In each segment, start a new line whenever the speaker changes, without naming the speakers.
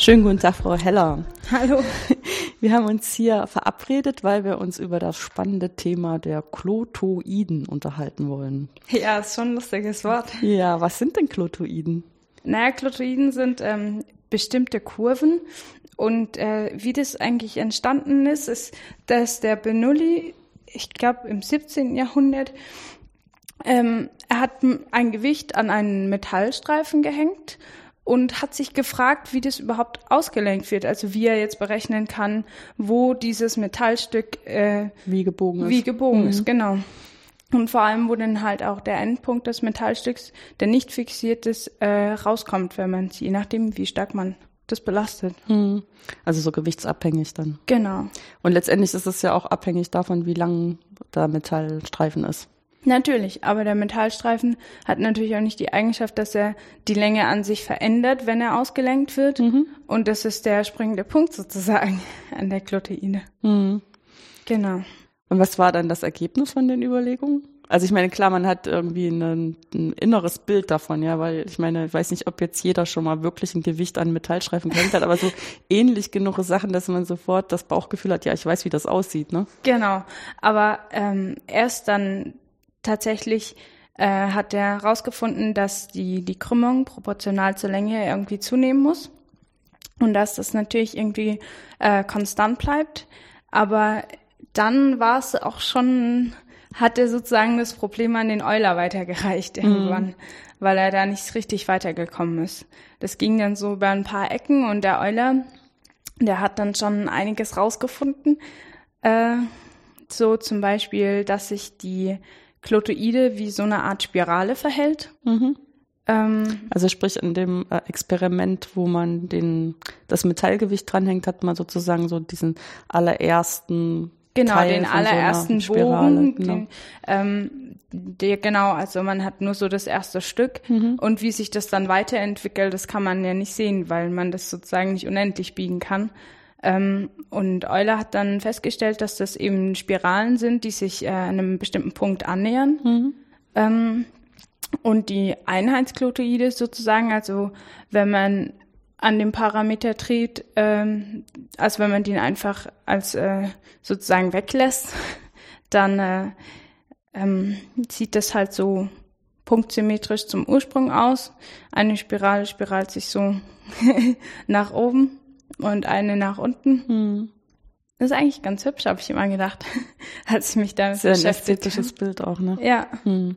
Schönen guten Tag, Frau Heller.
Hallo.
Wir haben uns hier verabredet, weil wir uns über das spannende Thema der Klotoiden unterhalten wollen.
Ja, ist schon ein lustiges Wort.
Ja, was sind denn Klotoiden?
Naja, Klotoiden sind ähm, bestimmte Kurven. Und äh, wie das eigentlich entstanden ist, ist, dass der Bernoulli, ich glaube im 17. Jahrhundert, ähm, er hat ein Gewicht an einen Metallstreifen gehängt und hat sich gefragt, wie das überhaupt ausgelenkt wird, also wie er jetzt berechnen kann, wo dieses Metallstück äh,
wie gebogen ist.
Wie gebogen mhm. ist, genau. Und vor allem, wo dann halt auch der Endpunkt des Metallstücks, der nicht fixiert ist, äh, rauskommt, wenn man es, je nachdem, wie stark man das belastet.
Mhm. Also so gewichtsabhängig dann.
Genau.
Und letztendlich ist es ja auch abhängig davon, wie lang der Metallstreifen ist.
Natürlich, aber der Metallstreifen hat natürlich auch nicht die Eigenschaft, dass er die Länge an sich verändert, wenn er ausgelenkt wird. Mhm. Und das ist der springende Punkt sozusagen an der Gluteine. Mhm. Genau.
Und was war dann das Ergebnis von den Überlegungen? Also ich meine, klar, man hat irgendwie ein, ein, inneres Bild davon, ja, weil ich meine, ich weiß nicht, ob jetzt jeder schon mal wirklich ein Gewicht an Metallstreifen gehängt hat, aber so ähnlich genug Sachen, dass man sofort das Bauchgefühl hat, ja, ich weiß, wie das aussieht, ne?
Genau. Aber ähm, erst dann tatsächlich äh, hat er herausgefunden, dass die, die Krümmung proportional zur Länge irgendwie zunehmen muss und dass das natürlich irgendwie äh, konstant bleibt. Aber dann war es auch schon, hat er sozusagen das Problem an den Euler weitergereicht mhm. irgendwann, mhm. weil er da nicht richtig weitergekommen ist. Das ging dann so über ein paar Ecken und der Euler, der hat dann schon einiges rausgefunden. Äh, so zum Beispiel, dass sich die Klotoide wie so eine Art Spirale verhält. Mhm.
Ähm, also sprich in dem äh, Experiment, wo man den das Metallgewicht dranhängt, hat man sozusagen so diesen allerersten
Genau,
Teil
den allerersten
so Bogen.
Genau. Den, ähm, der, genau, also man hat nur so das erste Stück mhm. und wie sich das dann weiterentwickelt, das kann man ja nicht sehen, weil man das sozusagen nicht unendlich biegen kann. Ähm, und Euler hat dann festgestellt, dass das eben Spiralen sind, die sich äh, einem bestimmten Punkt annähern. Mhm. Ähm, und die Einheitsklotoide sozusagen, also wenn man an dem Parameter dreht, ähm, also wenn man den einfach als äh, sozusagen weglässt, dann äh, ähm, sieht das halt so punktsymmetrisch zum Ursprung aus. Eine Spirale spiralt sich so nach oben und eine nach unten. Hm. Das ist eigentlich ganz hübsch, habe ich immer gedacht, als ich mich damit
Sehr beschäftigt ein ästhetisches Bild auch, ne?
Ja. Hm.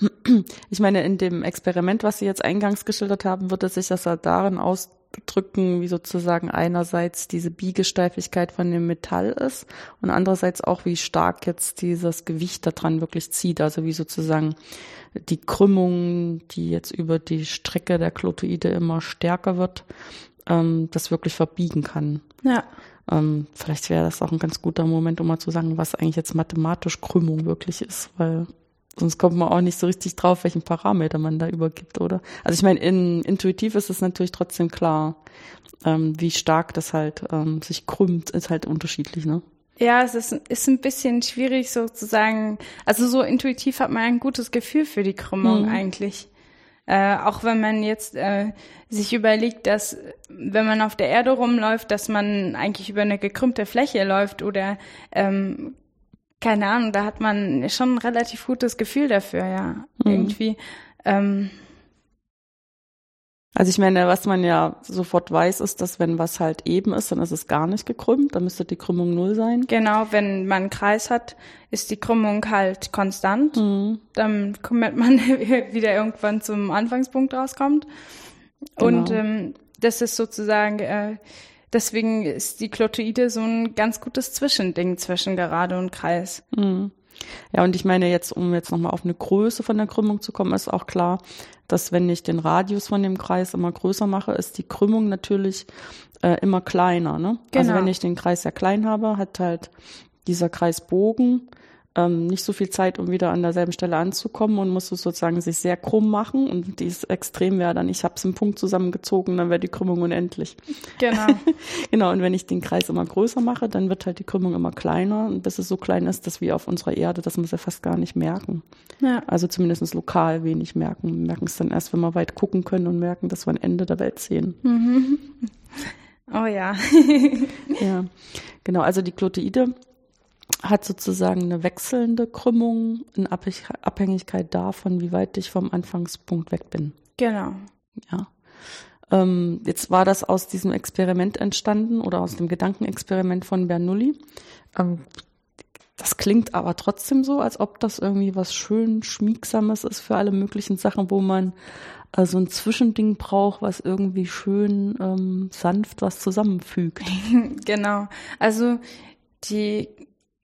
Ich meine, in dem Experiment, was Sie jetzt eingangs geschildert haben, wird es sich das halt darin ausdrücken, wie sozusagen einerseits diese Biegesteifigkeit von dem Metall ist und andererseits auch, wie stark jetzt dieses Gewicht daran wirklich zieht, also wie sozusagen die Krümmung, die jetzt über die Strecke der Klotoide immer stärker wird, ähm, das wirklich verbiegen kann.
Ja.
Ähm, vielleicht wäre das auch ein ganz guter Moment, um mal zu sagen, was eigentlich jetzt mathematisch Krümmung wirklich ist, weil sonst kommt man auch nicht so richtig drauf, welchen Parameter man da übergibt, oder? Also ich meine, in, intuitiv ist es natürlich trotzdem klar, ähm, wie stark das halt ähm, sich krümmt, ist halt unterschiedlich, ne?
Ja, es ist, ist ein bisschen schwierig sozusagen. Also so intuitiv hat man ein gutes Gefühl für die Krümmung mhm. eigentlich. Äh, auch wenn man jetzt äh, sich überlegt, dass wenn man auf der Erde rumläuft, dass man eigentlich über eine gekrümmte Fläche läuft oder ähm, keine Ahnung, da hat man schon ein relativ gutes Gefühl dafür, ja. Mhm. Irgendwie. Ähm,
also ich meine, was man ja sofort weiß, ist, dass wenn was halt eben ist, dann ist es gar nicht gekrümmt, dann müsste die Krümmung null sein.
Genau, wenn man einen Kreis hat, ist die Krümmung halt konstant. Mhm. Dann kommt man wieder irgendwann zum Anfangspunkt rauskommt. Genau. Und ähm, das ist sozusagen, äh, deswegen ist die Klotoide so ein ganz gutes Zwischending zwischen Gerade und Kreis.
Mhm. Ja, und ich meine jetzt, um jetzt nochmal auf eine Größe von der Krümmung zu kommen, ist auch klar, dass wenn ich den Radius von dem Kreis immer größer mache, ist die Krümmung natürlich äh, immer kleiner. Ne? Also genau. Also wenn ich den Kreis sehr klein habe, hat halt dieser Kreis Bogen ähm, nicht so viel Zeit, um wieder an derselben Stelle anzukommen und muss es sozusagen sich sehr krumm machen. Und dieses Extrem wäre dann, ich habe es im Punkt zusammengezogen, dann wäre die Krümmung unendlich.
Genau.
genau, und wenn ich den Kreis immer größer mache, dann wird halt die Krümmung immer kleiner, bis es so klein ist, dass wir auf unserer Erde, das muss ja fast gar nicht merken. Ja. Also zumindest lokal wenig merken. Wir merken es dann erst, wenn wir weit gucken können und merken, dass wir ein Ende der Welt sehen. Mhm.
Oh ja.
ja, genau. Also die Kloteide hat sozusagen eine wechselnde Krümmung in Abhängigkeit davon, wie weit ich vom Anfangspunkt weg bin.
Genau.
Ja. Ähm, jetzt war das aus diesem Experiment entstanden oder aus dem Gedankenexperiment von Bernoulli. Ähm, das klingt aber trotzdem so, als ob das irgendwie was schön Schmiegsames ist für alle möglichen Sachen, wo man äh, so ein Zwischending braucht, was irgendwie schön ähm, sanft was zusammenfügt.
genau. Also die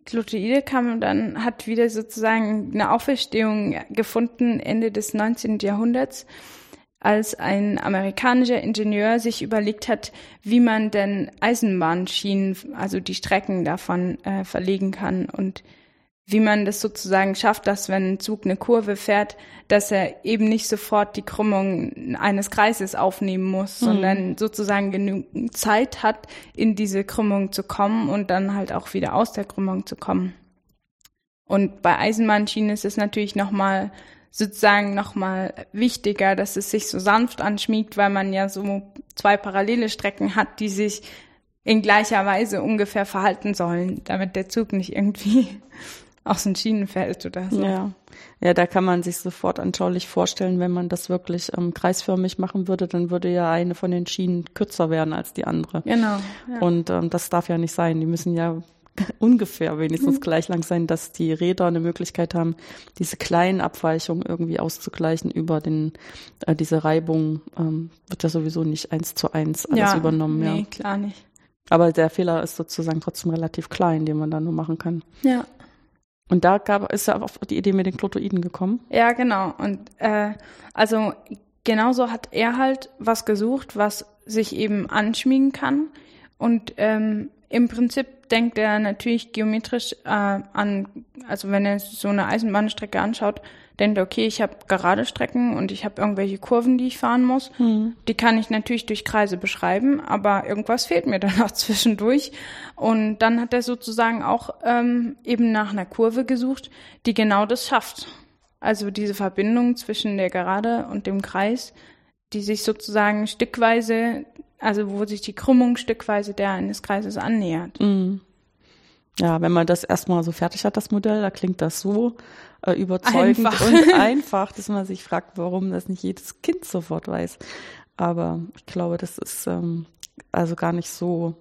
Gluteide kam dann, hat wieder sozusagen eine Auferstehung gefunden Ende des 19. Jahrhunderts als ein amerikanischer Ingenieur sich überlegt hat, wie man denn Eisenbahnschienen, also die Strecken davon äh, verlegen kann und wie man das sozusagen schafft, dass wenn ein Zug eine Kurve fährt, dass er eben nicht sofort die Krümmung eines Kreises aufnehmen muss, mhm. sondern sozusagen genügend Zeit hat, in diese Krümmung zu kommen und dann halt auch wieder aus der Krümmung zu kommen. Und bei Eisenbahnschienen ist es natürlich nochmal sozusagen nochmal wichtiger, dass es sich so sanft anschmiegt, weil man ja so zwei parallele Strecken hat, die sich in gleicher Weise ungefähr verhalten sollen, damit der Zug nicht irgendwie aus den Schienen fällt oder so.
Ja. Ja, da kann man sich sofort anschaulich vorstellen, wenn man das wirklich ähm, kreisförmig machen würde, dann würde ja eine von den Schienen kürzer werden als die andere.
Genau.
Ja. Und ähm, das darf ja nicht sein. Die müssen ja ungefähr wenigstens mhm. gleich lang sein, dass die Räder eine Möglichkeit haben, diese kleinen Abweichungen irgendwie auszugleichen über den, äh, diese Reibung ähm, wird ja sowieso nicht eins zu eins alles ja, übernommen. Nee,
ja, klar nicht.
Aber der Fehler ist sozusagen trotzdem relativ klein, den man da nur machen kann.
Ja.
Und da gab, ist ja auf die Idee mit den Klotoiden gekommen.
Ja, genau. Und äh, also genauso hat er halt was gesucht, was sich eben anschmiegen kann. Und ähm, im Prinzip denkt er natürlich geometrisch äh, an, also wenn er so eine Eisenbahnstrecke anschaut, denkt er, okay, ich habe gerade Strecken und ich habe irgendwelche Kurven, die ich fahren muss. Hm. Die kann ich natürlich durch Kreise beschreiben, aber irgendwas fehlt mir dann auch zwischendurch. Und dann hat er sozusagen auch ähm, eben nach einer Kurve gesucht, die genau das schafft. Also diese Verbindung zwischen der Gerade und dem Kreis, die sich sozusagen stückweise also wo sich die Krümmung stückweise der eines Kreises annähert.
Mhm. Ja, wenn man das erstmal so fertig hat, das Modell, da klingt das so äh, überzeugend einfach. und einfach, dass man sich fragt, warum das nicht jedes Kind sofort weiß. Aber ich glaube, das ist ähm, also gar nicht so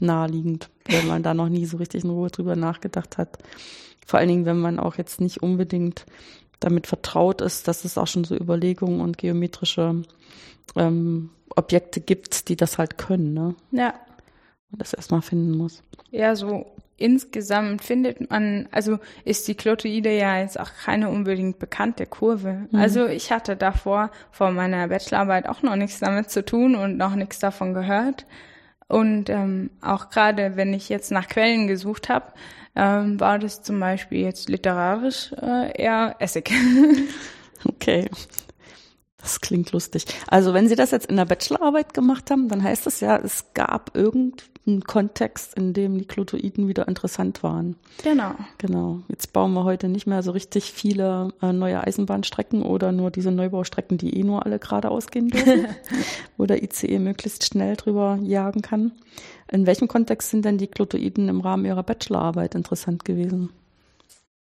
naheliegend, wenn man da noch nie so richtig in Ruhe drüber nachgedacht hat. Vor allen Dingen, wenn man auch jetzt nicht unbedingt damit vertraut ist, dass es auch schon so Überlegungen und geometrische ähm, Objekte gibt, die das halt können, ne?
Ja.
Und das erstmal finden muss.
Ja, so insgesamt findet man, also ist die Klotoide ja jetzt auch keine unbedingt bekannte Kurve. Mhm. Also ich hatte davor vor meiner Bachelorarbeit auch noch nichts damit zu tun und noch nichts davon gehört. Und ähm, auch gerade wenn ich jetzt nach Quellen gesucht habe, ähm, war das zum Beispiel jetzt literarisch äh, eher Essig.
okay. Das klingt lustig. Also wenn Sie das jetzt in der Bachelorarbeit gemacht haben, dann heißt das ja, es gab irgendeinen Kontext, in dem die Klotoiden wieder interessant waren.
Genau.
Genau. Jetzt bauen wir heute nicht mehr so richtig viele äh, neue Eisenbahnstrecken oder nur diese Neubaustrecken, die eh nur alle geradeaus gehen dürfen, wo der ICE möglichst schnell drüber jagen kann. In welchem Kontext sind denn die Klotoiden im Rahmen Ihrer Bachelorarbeit interessant gewesen?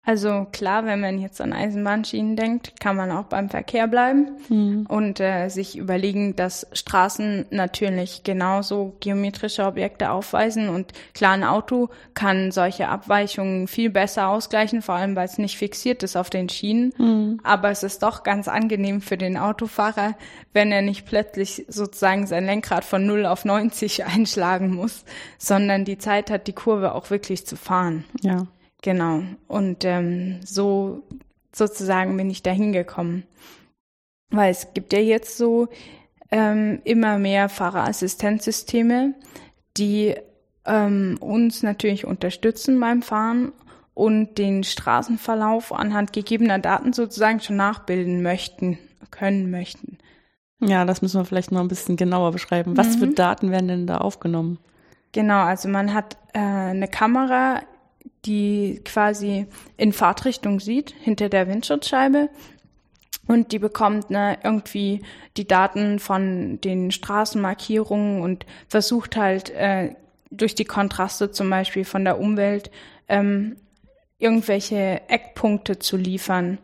Also klar, wenn man jetzt an Eisenbahnschienen denkt, kann man auch beim Verkehr bleiben mhm. und äh, sich überlegen, dass Straßen natürlich genauso geometrische Objekte aufweisen und klar, ein Auto kann solche Abweichungen viel besser ausgleichen, vor allem weil es nicht fixiert ist auf den Schienen. Mhm. Aber es ist doch ganz angenehm für den Autofahrer, wenn er nicht plötzlich sozusagen sein Lenkrad von 0 auf 90 einschlagen muss, sondern die Zeit hat, die Kurve auch wirklich zu fahren.
Ja.
Genau. Und ähm, so sozusagen bin ich da hingekommen. Weil es gibt ja jetzt so ähm, immer mehr Fahrerassistenzsysteme, die ähm, uns natürlich unterstützen beim Fahren und den Straßenverlauf anhand gegebener Daten sozusagen schon nachbilden möchten, können möchten.
Ja, das müssen wir vielleicht mal ein bisschen genauer beschreiben. Was mhm. für Daten werden denn da aufgenommen?
Genau, also man hat äh, eine Kamera die quasi in Fahrtrichtung sieht, hinter der Windschutzscheibe. und die bekommt ne, irgendwie die Daten von den Straßenmarkierungen und versucht halt äh, durch die Kontraste zum Beispiel von der Umwelt ähm, irgendwelche Eckpunkte zu liefern,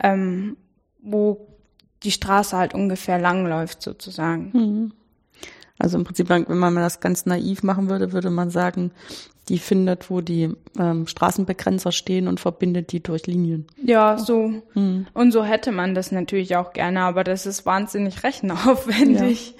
ähm, wo die Straße halt ungefähr langläuft sozusagen.
Mhm. Also im Prinzip, wenn man das ganz naiv machen würde, würde man sagen, die findet, wo die ähm, Straßenbegrenzer stehen und verbindet die durch Linien.
Ja, so. Hm. Und so hätte man das natürlich auch gerne, aber das ist wahnsinnig rechenaufwendig.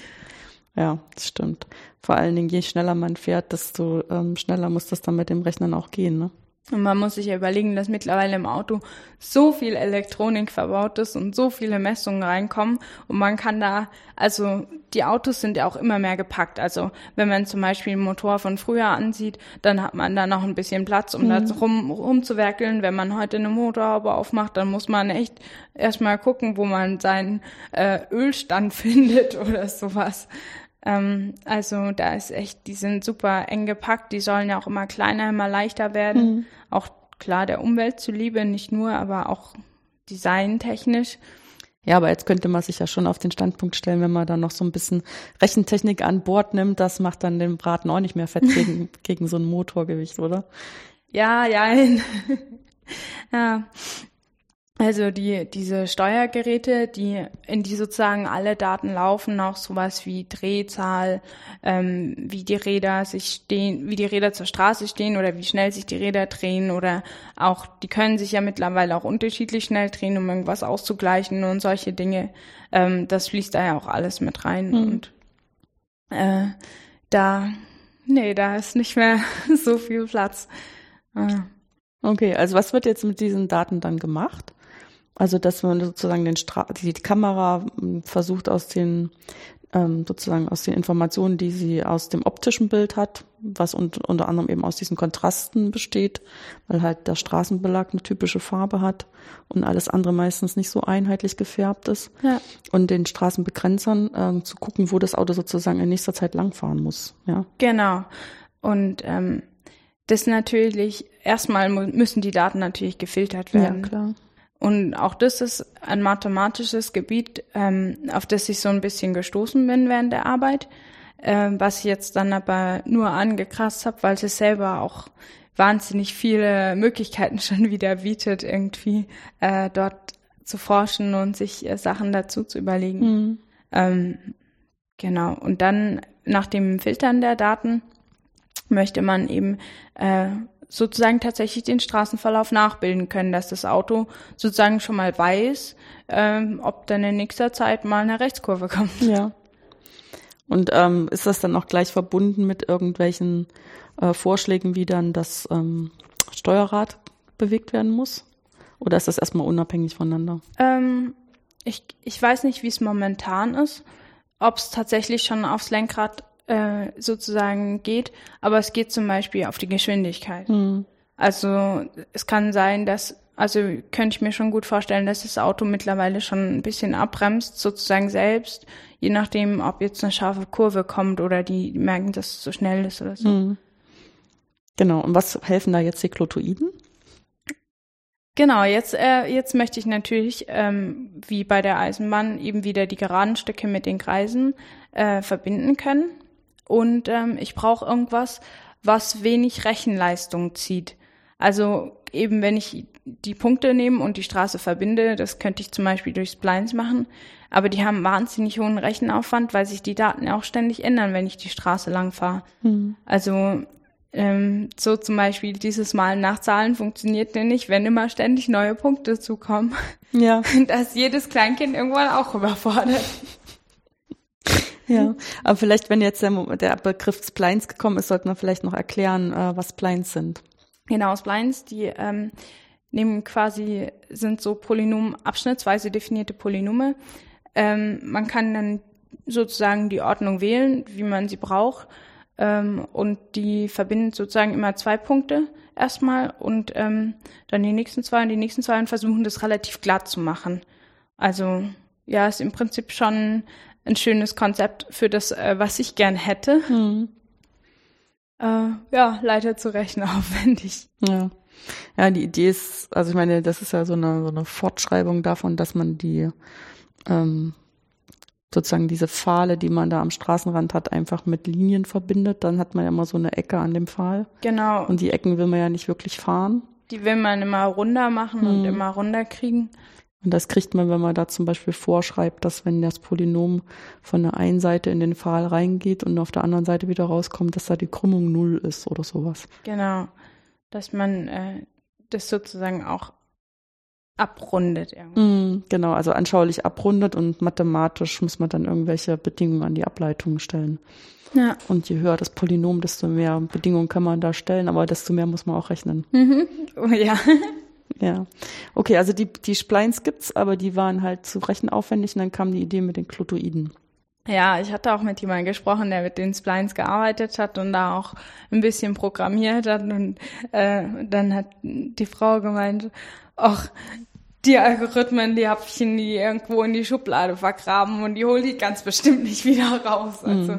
Ja, ja das stimmt. Vor allen Dingen, je schneller man fährt, desto ähm, schneller muss das dann mit dem Rechnen auch gehen, ne?
Und man muss sich ja überlegen, dass mittlerweile im Auto so viel Elektronik verbaut ist und so viele Messungen reinkommen. Und man kann da, also die Autos sind ja auch immer mehr gepackt. Also wenn man zum Beispiel einen Motor von früher ansieht, dann hat man da noch ein bisschen Platz, um mhm. da rum, rumzuwerkeln. Wenn man heute eine Motorhaube aufmacht, dann muss man echt erstmal gucken, wo man seinen äh, Ölstand findet oder sowas. Ähm, also da ist echt, die sind super eng gepackt, die sollen ja auch immer kleiner, immer leichter werden. Mhm. Auch klar der Umwelt zuliebe, nicht nur, aber auch designtechnisch.
Ja, aber jetzt könnte man sich ja schon auf den Standpunkt stellen, wenn man dann noch so ein bisschen Rechentechnik an Bord nimmt, das macht dann den Braten auch nicht mehr fett gegen, gegen so ein Motorgewicht, oder?
Ja, ja. ja. Also die, diese Steuergeräte, die, in die sozusagen alle Daten laufen, auch sowas wie Drehzahl, ähm, wie die Räder sich stehen, wie die Räder zur Straße stehen oder wie schnell sich die Räder drehen oder auch, die können sich ja mittlerweile auch unterschiedlich schnell drehen, um irgendwas auszugleichen und solche Dinge. Ähm, das fließt da ja auch alles mit rein mhm. und äh, da, nee, da ist nicht mehr so viel Platz.
Ah. Okay, also was wird jetzt mit diesen Daten dann gemacht? Also dass man sozusagen den Stra die Kamera hm, versucht aus den ähm, sozusagen aus den Informationen, die sie aus dem optischen Bild hat, was un unter anderem eben aus diesen Kontrasten besteht, weil halt der Straßenbelag eine typische Farbe hat und alles andere meistens nicht so einheitlich gefärbt ist. Ja. Und den Straßenbegrenzern ähm, zu gucken, wo das Auto sozusagen in nächster Zeit langfahren muss. Ja.
Genau. Und ähm, das natürlich, erstmal müssen die Daten natürlich gefiltert werden.
Ja, klar.
Und auch das ist ein mathematisches Gebiet, ähm, auf das ich so ein bisschen gestoßen bin während der Arbeit, äh, was ich jetzt dann aber nur angekratzt habe, weil es selber auch wahnsinnig viele Möglichkeiten schon wieder bietet, irgendwie äh, dort zu forschen und sich äh, Sachen dazu zu überlegen. Mhm. Ähm, genau. Und dann nach dem Filtern der Daten möchte man eben äh, sozusagen tatsächlich den Straßenverlauf nachbilden können, dass das Auto sozusagen schon mal weiß, ähm, ob dann in nächster Zeit mal eine Rechtskurve kommt.
Ja. Und ähm, ist das dann auch gleich verbunden mit irgendwelchen äh, Vorschlägen, wie dann das ähm, Steuerrad bewegt werden muss? Oder ist das erstmal unabhängig voneinander?
Ähm, ich, ich weiß nicht, wie es momentan ist, ob es tatsächlich schon aufs Lenkrad äh, sozusagen geht, aber es geht zum Beispiel auf die Geschwindigkeit. Mhm. Also es kann sein, dass, also könnte ich mir schon gut vorstellen, dass das Auto mittlerweile schon ein bisschen abbremst, sozusagen selbst, je nachdem, ob jetzt eine scharfe Kurve kommt oder die merken, dass es so schnell ist oder so. Mhm.
Genau, und was helfen da jetzt die Klotoiden?
Genau, jetzt, äh, jetzt möchte ich natürlich, ähm, wie bei der Eisenbahn, eben wieder die geraden Stücke mit den Kreisen äh, verbinden können und ähm, ich brauche irgendwas, was wenig Rechenleistung zieht. Also eben wenn ich die Punkte nehme und die Straße verbinde, das könnte ich zum Beispiel durch Splines machen, aber die haben wahnsinnig hohen Rechenaufwand, weil sich die Daten auch ständig ändern, wenn ich die Straße lang fahre. Mhm. Also ähm, so zum Beispiel dieses Mal nachzahlen funktioniert ja nicht, wenn immer ständig neue Punkte zukommen. Ja. Das jedes Kleinkind irgendwann auch überfordert.
Ja, aber vielleicht, wenn jetzt der, der Begriff Splines gekommen ist, sollten wir vielleicht noch erklären, äh, was Splines sind.
Genau, Splines, die ähm, nehmen quasi, sind so Polynom, abschnittsweise definierte Polynome. Ähm, man kann dann sozusagen die Ordnung wählen, wie man sie braucht. Ähm, und die verbinden sozusagen immer zwei Punkte erstmal und ähm, dann die nächsten zwei und die nächsten zwei und versuchen das relativ glatt zu machen. Also ja, ist im Prinzip schon ein schönes Konzept für das, äh, was ich gern hätte. Mhm. Äh, ja, leider zu rechnen aufwendig.
Ja. Ja, die Idee ist, also ich meine, das ist ja so eine, so eine Fortschreibung davon, dass man die ähm, sozusagen diese Pfahle, die man da am Straßenrand hat, einfach mit Linien verbindet. Dann hat man ja immer so eine Ecke an dem Pfahl.
Genau.
Und die Ecken will man ja nicht wirklich fahren.
Die will man immer runder machen hm. und immer runder kriegen.
Und das kriegt man, wenn man da zum Beispiel vorschreibt, dass wenn das Polynom von der einen Seite in den Pfahl reingeht und auf der anderen Seite wieder rauskommt, dass da die Krümmung null ist oder sowas.
Genau. Dass man äh, das sozusagen auch abrundet.
Mm, genau, also anschaulich abrundet und mathematisch muss man dann irgendwelche Bedingungen an die Ableitungen stellen. Ja. Und je höher das Polynom, desto mehr Bedingungen kann man da stellen, aber desto mehr muss man auch rechnen.
Mhm. Oh, ja.
Ja. Okay, also die, die Splines gibt's, aber die waren halt zu rechenaufwendig und dann kam die Idee mit den Klotoiden.
Ja, ich hatte auch mit jemandem gesprochen, der mit den Splines gearbeitet hat und da auch ein bisschen programmiert hat. Und äh, dann hat die Frau gemeint, ach, die Algorithmen, die hab ich in die irgendwo in die Schublade vergraben und die hole ich ganz bestimmt nicht wieder raus. Mhm. Also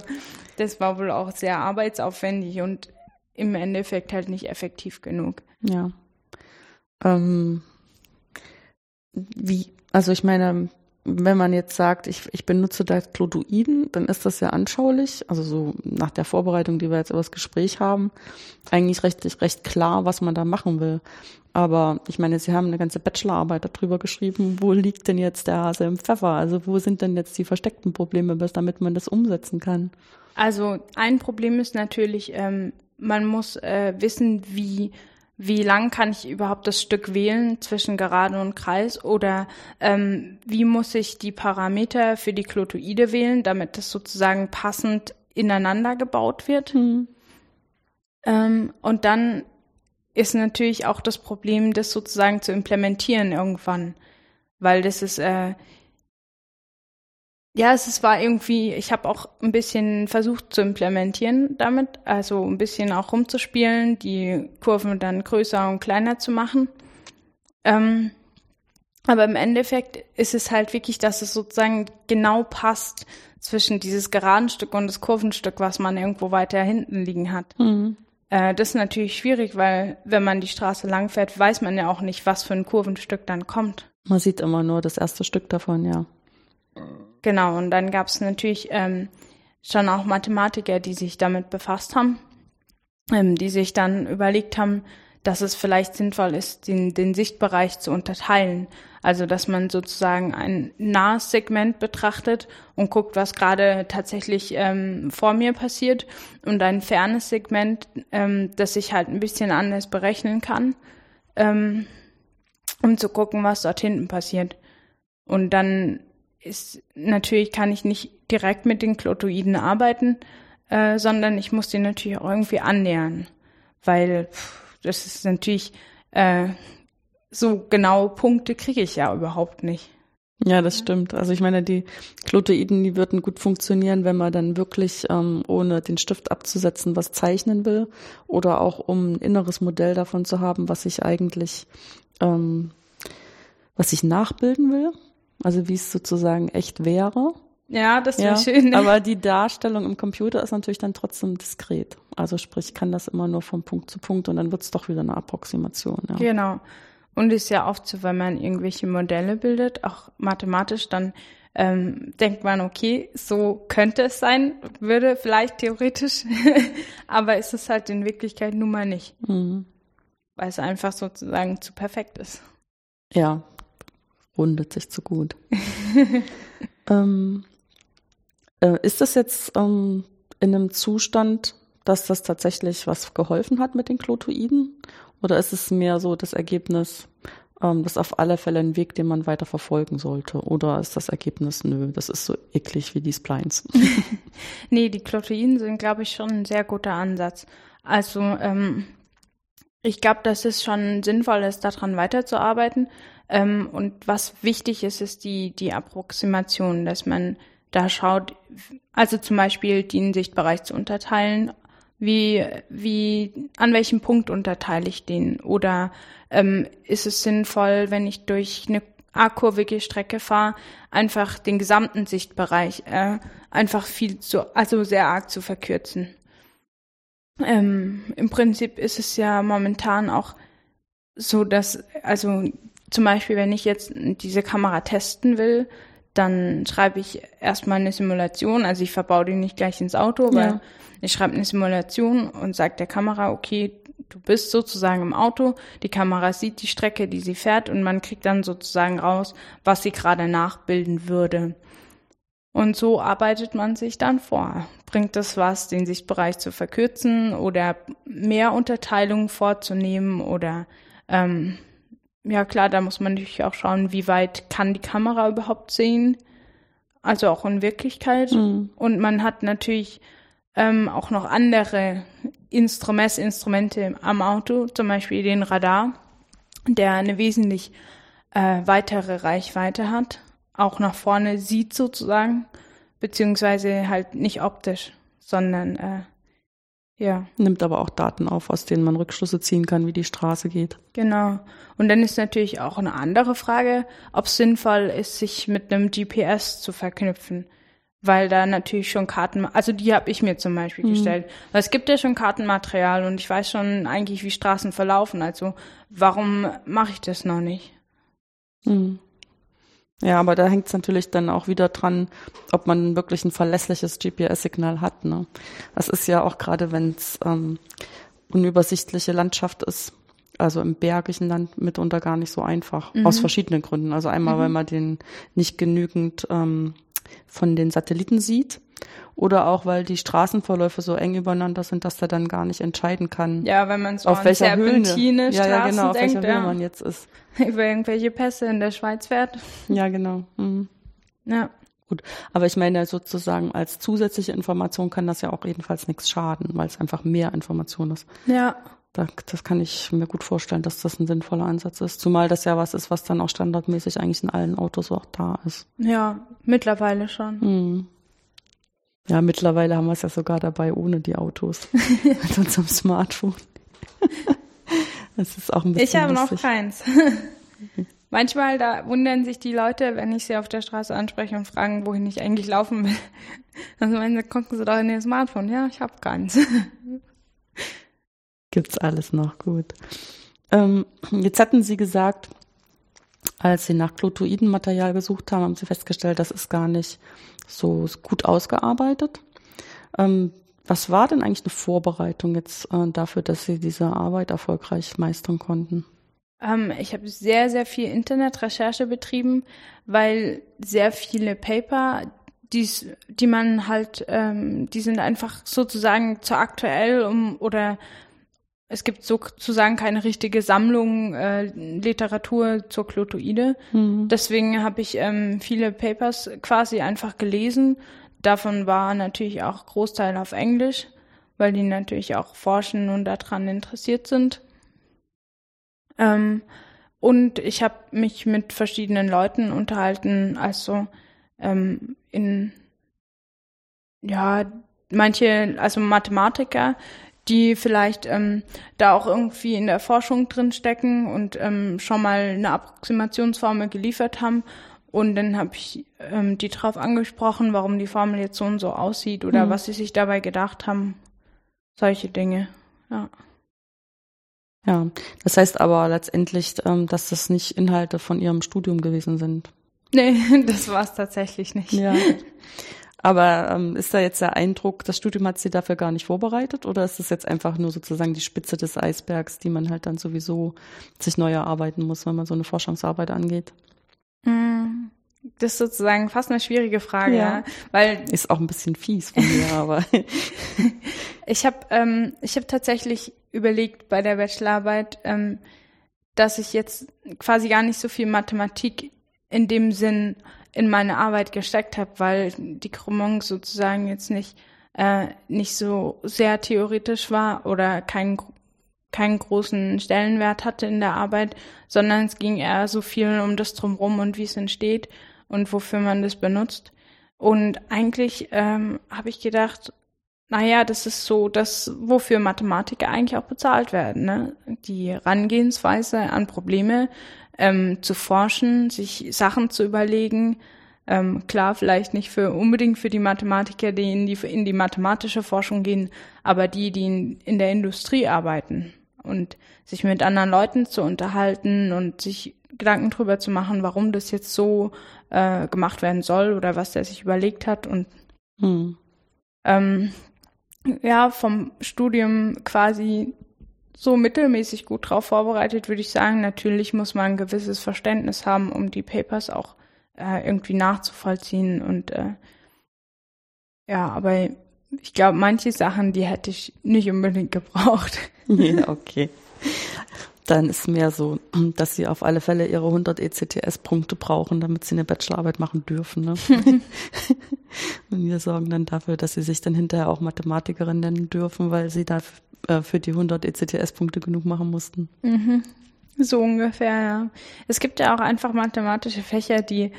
das war wohl auch sehr arbeitsaufwendig und im Endeffekt halt nicht effektiv genug.
Ja. Ähm, wie, also ich meine, wenn man jetzt sagt, ich, ich benutze da Clodoiden, dann ist das ja anschaulich, also so nach der Vorbereitung, die wir jetzt über das Gespräch haben, eigentlich recht, recht klar, was man da machen will. Aber ich meine, Sie haben eine ganze Bachelorarbeit darüber geschrieben, wo liegt denn jetzt der Hase im Pfeffer? Also wo sind denn jetzt die versteckten Probleme, bis damit man das umsetzen kann?
Also ein Problem ist natürlich, ähm, man muss äh, wissen, wie wie lang kann ich überhaupt das Stück wählen zwischen Gerade und Kreis oder ähm, wie muss ich die Parameter für die Klotoide wählen, damit das sozusagen passend ineinander gebaut wird. Mhm. Ähm, und dann ist natürlich auch das Problem, das sozusagen zu implementieren irgendwann, weil das ist äh, ja, es war irgendwie, ich habe auch ein bisschen versucht zu implementieren damit, also ein bisschen auch rumzuspielen, die Kurven dann größer und kleiner zu machen. Ähm, aber im Endeffekt ist es halt wirklich, dass es sozusagen genau passt zwischen dieses geraden Stück und das Kurvenstück, was man irgendwo weiter hinten liegen hat. Mhm. Äh, das ist natürlich schwierig, weil wenn man die Straße langfährt, weiß man ja auch nicht, was für ein Kurvenstück dann kommt.
Man sieht immer nur das erste Stück davon, ja.
Genau, und dann gab es natürlich ähm, schon auch Mathematiker, die sich damit befasst haben, ähm, die sich dann überlegt haben, dass es vielleicht sinnvoll ist, den, den Sichtbereich zu unterteilen. Also dass man sozusagen ein nahes Segment betrachtet und guckt, was gerade tatsächlich ähm, vor mir passiert und ein fernes Segment, ähm, das ich halt ein bisschen anders berechnen kann, ähm, um zu gucken, was dort hinten passiert. Und dann ist natürlich kann ich nicht direkt mit den Klotoiden arbeiten, äh, sondern ich muss die natürlich auch irgendwie annähern, weil pff, das ist natürlich äh, so genaue Punkte kriege ich ja überhaupt nicht.
Ja, das stimmt. Also ich meine, die Klotoiden, die würden gut funktionieren, wenn man dann wirklich ähm, ohne den Stift abzusetzen was zeichnen will oder auch um ein inneres Modell davon zu haben, was ich eigentlich, ähm, was ich nachbilden will. Also wie es sozusagen echt wäre.
Ja, das wäre ja, schön.
Aber die Darstellung im Computer ist natürlich dann trotzdem diskret. Also sprich, ich kann das immer nur von Punkt zu Punkt und dann wird es doch wieder eine Approximation. Ja.
Genau. Und ist ja oft so, wenn man irgendwelche Modelle bildet, auch mathematisch, dann ähm, denkt man, okay, so könnte es sein, würde vielleicht theoretisch, aber ist es halt in Wirklichkeit nun mal nicht. Mhm. Weil es einfach sozusagen zu perfekt ist.
Ja, rundet sich zu gut. ähm, äh, ist das jetzt ähm, in einem Zustand, dass das tatsächlich was geholfen hat mit den Klotoiden? Oder ist es mehr so das Ergebnis, ähm, das ist auf alle Fälle ein Weg, den man weiter verfolgen sollte? Oder ist das Ergebnis, nö, das ist so eklig wie die Splines?
nee, die Klotoiden sind, glaube ich, schon ein sehr guter Ansatz. Also ähm, ich glaube, dass es schon sinnvoll ist, daran weiterzuarbeiten. Ähm, und was wichtig ist, ist die, die Approximation, dass man da schaut, also zum Beispiel den Sichtbereich zu unterteilen, wie, wie, an welchem Punkt unterteile ich den? Oder ähm, ist es sinnvoll, wenn ich durch eine A-kurvige Strecke fahre, einfach den gesamten Sichtbereich äh, einfach viel zu, also sehr arg zu verkürzen? Ähm, Im Prinzip ist es ja momentan auch so, dass, also zum Beispiel, wenn ich jetzt diese Kamera testen will, dann schreibe ich erstmal eine Simulation, also ich verbaue die nicht gleich ins Auto, weil ja. ich schreibe eine Simulation und sage der Kamera, okay, du bist sozusagen im Auto, die Kamera sieht die Strecke, die sie fährt und man kriegt dann sozusagen raus, was sie gerade nachbilden würde. Und so arbeitet man sich dann vor. Bringt es was, den Sichtbereich zu verkürzen oder mehr Unterteilungen vorzunehmen oder ähm, ja klar, da muss man natürlich auch schauen, wie weit kann die Kamera überhaupt sehen. Also auch in Wirklichkeit. Mhm. Und man hat natürlich ähm, auch noch andere Instru Messinstrumente am Auto, zum Beispiel den Radar, der eine wesentlich äh, weitere Reichweite hat, auch nach vorne sieht sozusagen, beziehungsweise halt nicht optisch, sondern äh, ja.
Nimmt aber auch Daten auf, aus denen man Rückschlüsse ziehen kann, wie die Straße geht.
Genau. Und dann ist natürlich auch eine andere Frage, ob es sinnvoll ist, sich mit einem GPS zu verknüpfen. Weil da natürlich schon Karten, also die habe ich mir zum Beispiel mhm. gestellt. Weil es gibt ja schon Kartenmaterial und ich weiß schon eigentlich, wie Straßen verlaufen. Also warum mache ich das noch nicht?
Mhm. Ja, aber da hängt es natürlich dann auch wieder dran, ob man wirklich ein verlässliches GPS-Signal hat. Ne? Das ist ja auch gerade, wenn es ähm, unübersichtliche Landschaft ist, also im bergigen Land mitunter gar nicht so einfach. Mhm. Aus verschiedenen Gründen. Also einmal, mhm. weil man den nicht genügend ähm, von den Satelliten sieht oder auch weil die Straßenverläufe so eng übereinander sind, dass er dann gar nicht entscheiden kann.
Ja, wenn man so auf welcher Höhe ja, ja, genau, auf
denkt,
welcher
Höhe ja. man jetzt ist.
Über irgendwelche Pässe in der Schweiz fährt.
Ja, genau. Mhm.
Ja.
Gut, aber ich meine sozusagen als zusätzliche Information kann das ja auch jedenfalls nichts schaden, weil es einfach mehr Information ist.
Ja.
Da, das kann ich mir gut vorstellen, dass das ein sinnvoller Ansatz ist. Zumal das ja was ist, was dann auch standardmäßig eigentlich in allen Autos auch da ist.
Ja, mittlerweile schon.
Mhm. Ja, mittlerweile haben wir es ja sogar dabei ohne die Autos mit unserem Smartphone. das ist auch ein bisschen.
Ich habe noch keins. Manchmal da wundern sich die Leute, wenn ich sie auf der Straße anspreche und fragen, wohin ich eigentlich laufen will. Dann meinen sie, gucken sie doch in ihr Smartphone. Ja, ich habe keins.
Gibt's alles noch gut. Ähm, jetzt hatten Sie gesagt, als Sie nach Klotoidenmaterial gesucht haben, haben Sie festgestellt, das ist gar nicht so gut ausgearbeitet. Ähm, was war denn eigentlich eine Vorbereitung jetzt äh, dafür, dass Sie diese Arbeit erfolgreich meistern konnten?
Ähm, ich habe sehr, sehr viel Internetrecherche betrieben, weil sehr viele Paper, die's, die man halt, ähm, die sind einfach sozusagen zu aktuell um oder es gibt sozusagen keine richtige Sammlung äh, Literatur zur Klotoide. Mhm. Deswegen habe ich ähm, viele Papers quasi einfach gelesen. Davon war natürlich auch Großteil auf Englisch, weil die natürlich auch forschen und daran interessiert sind. Ähm, und ich habe mich mit verschiedenen Leuten unterhalten, also ähm, in ja manche, also Mathematiker, die vielleicht ähm, da auch irgendwie in der Forschung drin stecken und ähm, schon mal eine Approximationsformel geliefert haben. Und dann habe ich ähm, die drauf angesprochen, warum die Formel jetzt so und so aussieht oder mhm. was sie sich dabei gedacht haben. Solche Dinge, ja.
Ja, das heißt aber letztendlich, ähm, dass das nicht Inhalte von Ihrem Studium gewesen sind.
Nee, das war es tatsächlich nicht.
Ja. Aber ähm, ist da jetzt der Eindruck, das Studium hat Sie dafür gar nicht vorbereitet oder ist das jetzt einfach nur sozusagen die Spitze des Eisbergs, die man halt dann sowieso sich neu erarbeiten muss, wenn man so eine Forschungsarbeit angeht?
Mm, das ist sozusagen fast eine schwierige Frage, ja. weil
ist auch ein bisschen fies von mir, aber
ich habe ähm, ich habe tatsächlich überlegt bei der Bachelorarbeit, ähm, dass ich jetzt quasi gar nicht so viel Mathematik in dem Sinn in meine Arbeit gesteckt habe, weil die Krümmung sozusagen jetzt nicht äh, nicht so sehr theoretisch war oder keinen keinen großen Stellenwert hatte in der Arbeit, sondern es ging eher so viel um das drumherum und wie es entsteht und wofür man das benutzt. Und eigentlich ähm, habe ich gedacht, naja, das ist so das, wofür Mathematiker eigentlich auch bezahlt werden. Ne? Die Rangehensweise an Probleme ähm, zu forschen, sich Sachen zu überlegen. Ähm, klar, vielleicht nicht für unbedingt für die Mathematiker, die in die, in die mathematische Forschung gehen, aber die, die in, in der Industrie arbeiten und sich mit anderen Leuten zu unterhalten und sich Gedanken drüber zu machen, warum das jetzt so äh, gemacht werden soll oder was der sich überlegt hat und hm. ähm, ja, vom Studium quasi so mittelmäßig gut drauf vorbereitet, würde ich sagen. Natürlich muss man ein gewisses Verständnis haben, um die Papers auch äh, irgendwie nachzuvollziehen und äh, ja, aber ich glaube, manche Sachen, die hätte ich nicht unbedingt gebraucht.
Ja, okay. Dann ist mehr so, dass sie auf alle Fälle ihre 100 ECTS-Punkte brauchen, damit sie eine Bachelorarbeit machen dürfen. Ne? Und wir sorgen dann dafür, dass sie sich dann hinterher auch Mathematikerin nennen dürfen, weil sie da äh, für die 100 ECTS-Punkte genug machen mussten.
Mhm. So ungefähr, ja. Es gibt ja auch einfach mathematische Fächer, die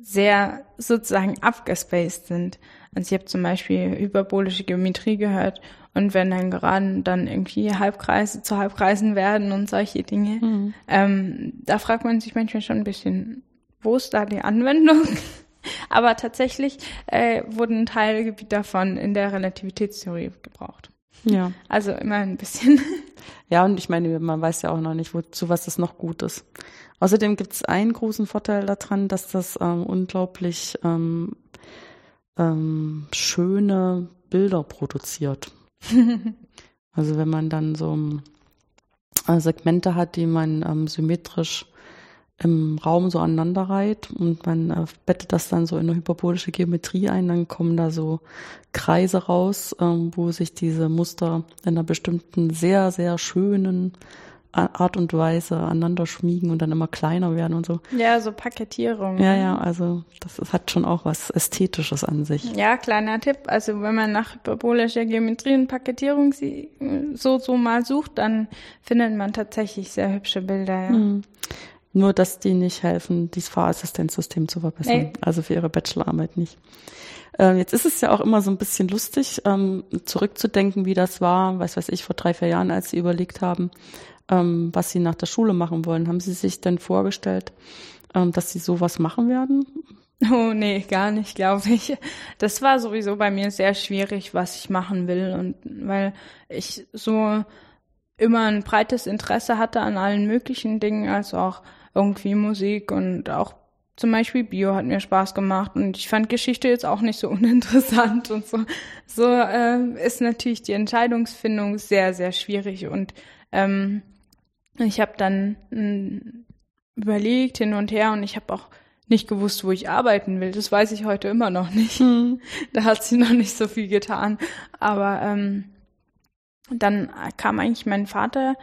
sehr sozusagen abgespaced sind. Also ich habe zum Beispiel hyperbolische Geometrie gehört und wenn dann gerade dann irgendwie Halbkreise zu Halbkreisen werden und solche Dinge, mhm. ähm, da fragt man sich manchmal schon ein bisschen, wo ist da die Anwendung? Aber tatsächlich äh, wurden ein Teilgebiet davon in der Relativitätstheorie gebraucht.
Ja.
Also immer ein bisschen.
Ja, und ich meine, man weiß ja auch noch nicht, wozu was das noch gut ist. Außerdem gibt es einen großen Vorteil daran, dass das ähm, unglaublich ähm, ähm, schöne Bilder produziert. also wenn man dann so äh, Segmente hat, die man ähm, symmetrisch im Raum so aneinander reiht und man äh, bettet das dann so in eine hyperbolische Geometrie ein, dann kommen da so Kreise raus, ähm, wo sich diese Muster in einer bestimmten sehr, sehr schönen Art und Weise aneinander schmiegen und dann immer kleiner werden und so.
Ja, so Paketierung.
Ja, ja, also das, das hat schon auch was Ästhetisches an sich.
Ja, kleiner Tipp. Also wenn man nach hyperbolischer Geometrie und Paketierung so, so mal sucht, dann findet man tatsächlich sehr hübsche Bilder, ja. Mhm.
Nur, dass die nicht helfen, dieses Fahrassistenzsystem zu verbessern. Nee. Also für ihre Bachelorarbeit nicht. Ähm, jetzt ist es ja auch immer so ein bisschen lustig, ähm, zurückzudenken, wie das war, was weiß ich, vor drei, vier Jahren, als sie überlegt haben, ähm, was sie nach der Schule machen wollen. Haben Sie sich denn vorgestellt, ähm, dass Sie sowas machen werden?
Oh nee, gar nicht, glaube ich. Das war sowieso bei mir sehr schwierig, was ich machen will und weil ich so immer ein breites Interesse hatte an allen möglichen Dingen, also auch irgendwie Musik und auch zum Beispiel Bio hat mir Spaß gemacht und ich fand Geschichte jetzt auch nicht so uninteressant und so. So äh, ist natürlich die Entscheidungsfindung sehr, sehr schwierig und ähm, ich habe dann mh, hm, überlegt hin und her und ich habe auch nicht gewusst, wo ich arbeiten will. Das weiß ich heute immer noch nicht. Mhm. Da hat sie noch nicht so viel getan. Aber ähm, dann kam eigentlich mein Vater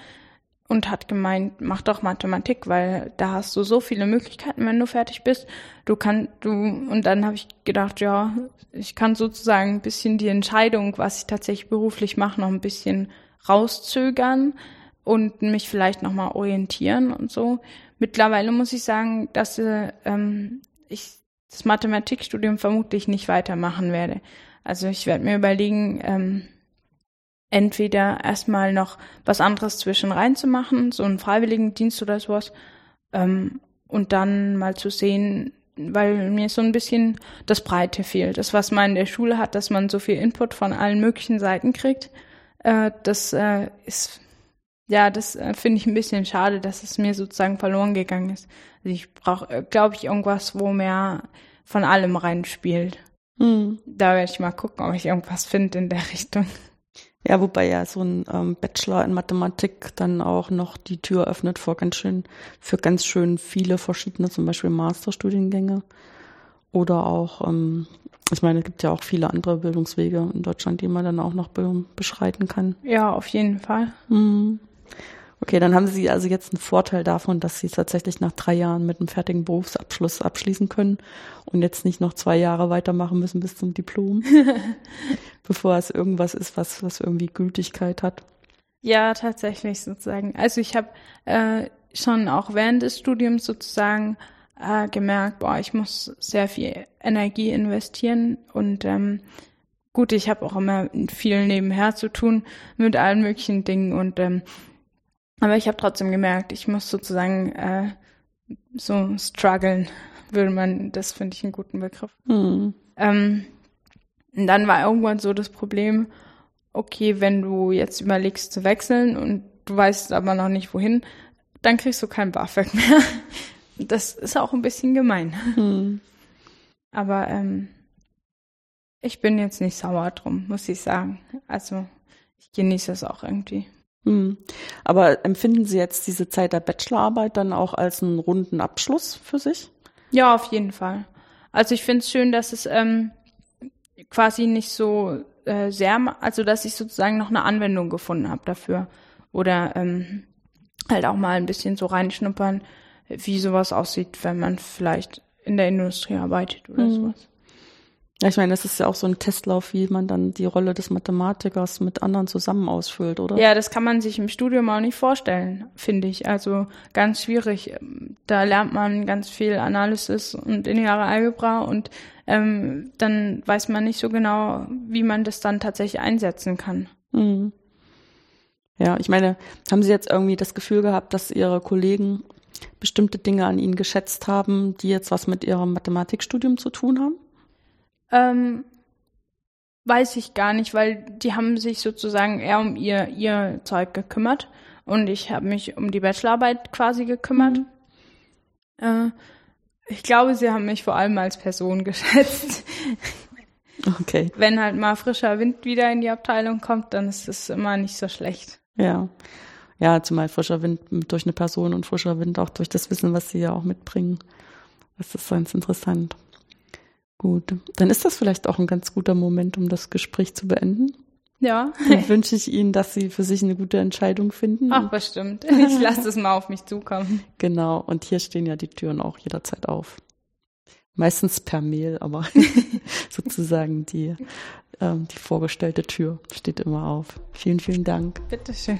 und hat gemeint, mach doch Mathematik, weil da hast du so viele Möglichkeiten, wenn du fertig bist. Du kannst du und dann habe ich gedacht, ja, ich kann sozusagen ein bisschen die Entscheidung, was ich tatsächlich beruflich mache, noch ein bisschen rauszögern und mich vielleicht nochmal orientieren und so. Mittlerweile muss ich sagen, dass äh, ähm, ich das Mathematikstudium vermutlich nicht weitermachen werde. Also ich werde mir überlegen, ähm, entweder erstmal noch was anderes zwischen reinzumachen, so einen Freiwilligendienst oder sowas, ähm, und dann mal zu sehen, weil mir so ein bisschen das Breite fehlt. Das, was man in der Schule hat, dass man so viel Input von allen möglichen Seiten kriegt, äh, das äh, ist ja, das äh, finde ich ein bisschen schade, dass es mir sozusagen verloren gegangen ist. Also ich brauche, äh, glaube ich, irgendwas, wo mehr von allem reinspielt. Mhm. Da werde ich mal gucken, ob ich irgendwas finde in der Richtung.
Ja, wobei ja so ein ähm, Bachelor in Mathematik dann auch noch die Tür öffnet vor ganz schön, für ganz schön viele verschiedene, zum Beispiel Masterstudiengänge. Oder auch, ähm, ich meine, es gibt ja auch viele andere Bildungswege in Deutschland, die man dann auch noch be beschreiten kann.
Ja, auf jeden Fall.
Mhm. Okay, dann haben Sie also jetzt einen Vorteil davon, dass Sie tatsächlich nach drei Jahren mit einem fertigen Berufsabschluss abschließen können und jetzt nicht noch zwei Jahre weitermachen müssen bis zum Diplom, bevor es irgendwas ist, was, was irgendwie Gültigkeit hat.
Ja, tatsächlich sozusagen. Also ich habe äh, schon auch während des Studiums sozusagen äh, gemerkt, boah, ich muss sehr viel Energie investieren und ähm, gut, ich habe auch immer viel nebenher zu tun mit allen möglichen Dingen und ähm, aber ich habe trotzdem gemerkt, ich muss sozusagen äh, so strugglen, würde man, das finde ich einen guten Begriff. Mhm. Ähm, und dann war irgendwann so das Problem, okay, wenn du jetzt überlegst zu wechseln und du weißt aber noch nicht wohin, dann kriegst du kein BAföG mehr. Das ist auch ein bisschen gemein. Hm. Aber ähm, ich bin jetzt nicht sauer drum, muss ich sagen. Also ich genieße es auch irgendwie.
Hm. Aber empfinden Sie jetzt diese Zeit der Bachelorarbeit dann auch als einen runden Abschluss für sich?
Ja, auf jeden Fall. Also ich finde es schön, dass es ähm, quasi nicht so äh, sehr, also dass ich sozusagen noch eine Anwendung gefunden habe dafür. Oder ähm, halt auch mal ein bisschen so reinschnuppern, wie sowas aussieht, wenn man vielleicht in der Industrie arbeitet oder mhm. sowas.
Ja, ich meine, es ist ja auch so ein Testlauf, wie man dann die Rolle des Mathematikers mit anderen zusammen ausfüllt, oder?
Ja, das kann man sich im Studium auch nicht vorstellen, finde ich. Also ganz schwierig. Da lernt man ganz viel Analysis und lineare Algebra und ähm, dann weiß man nicht so genau, wie man das dann tatsächlich einsetzen kann. Mhm.
Ja, ich meine, haben Sie jetzt irgendwie das Gefühl gehabt, dass Ihre Kollegen bestimmte Dinge an Ihnen geschätzt haben, die jetzt was mit Ihrem Mathematikstudium zu tun haben?
Ähm, weiß ich gar nicht, weil die haben sich sozusagen eher um ihr, ihr Zeug gekümmert und ich habe mich um die Bachelorarbeit quasi gekümmert. Mhm. Äh, ich glaube, sie haben mich vor allem als Person geschätzt.
Okay.
Wenn halt mal frischer Wind wieder in die Abteilung kommt, dann ist es immer nicht so schlecht.
Ja. Ja, zumal frischer Wind durch eine Person und frischer Wind auch durch das Wissen, was sie ja auch mitbringen. Das ist ganz interessant. Gut, dann ist das vielleicht auch ein ganz guter Moment, um das Gespräch zu beenden.
Ja.
Dann wünsche ich Ihnen, dass Sie für sich eine gute Entscheidung finden.
Ach, bestimmt. Ich lasse es mal auf mich zukommen.
Genau. Und hier stehen ja die Türen auch jederzeit auf. Meistens per Mail, aber sozusagen die, ähm, die vorgestellte Tür steht immer auf. Vielen, vielen Dank.
Bitteschön.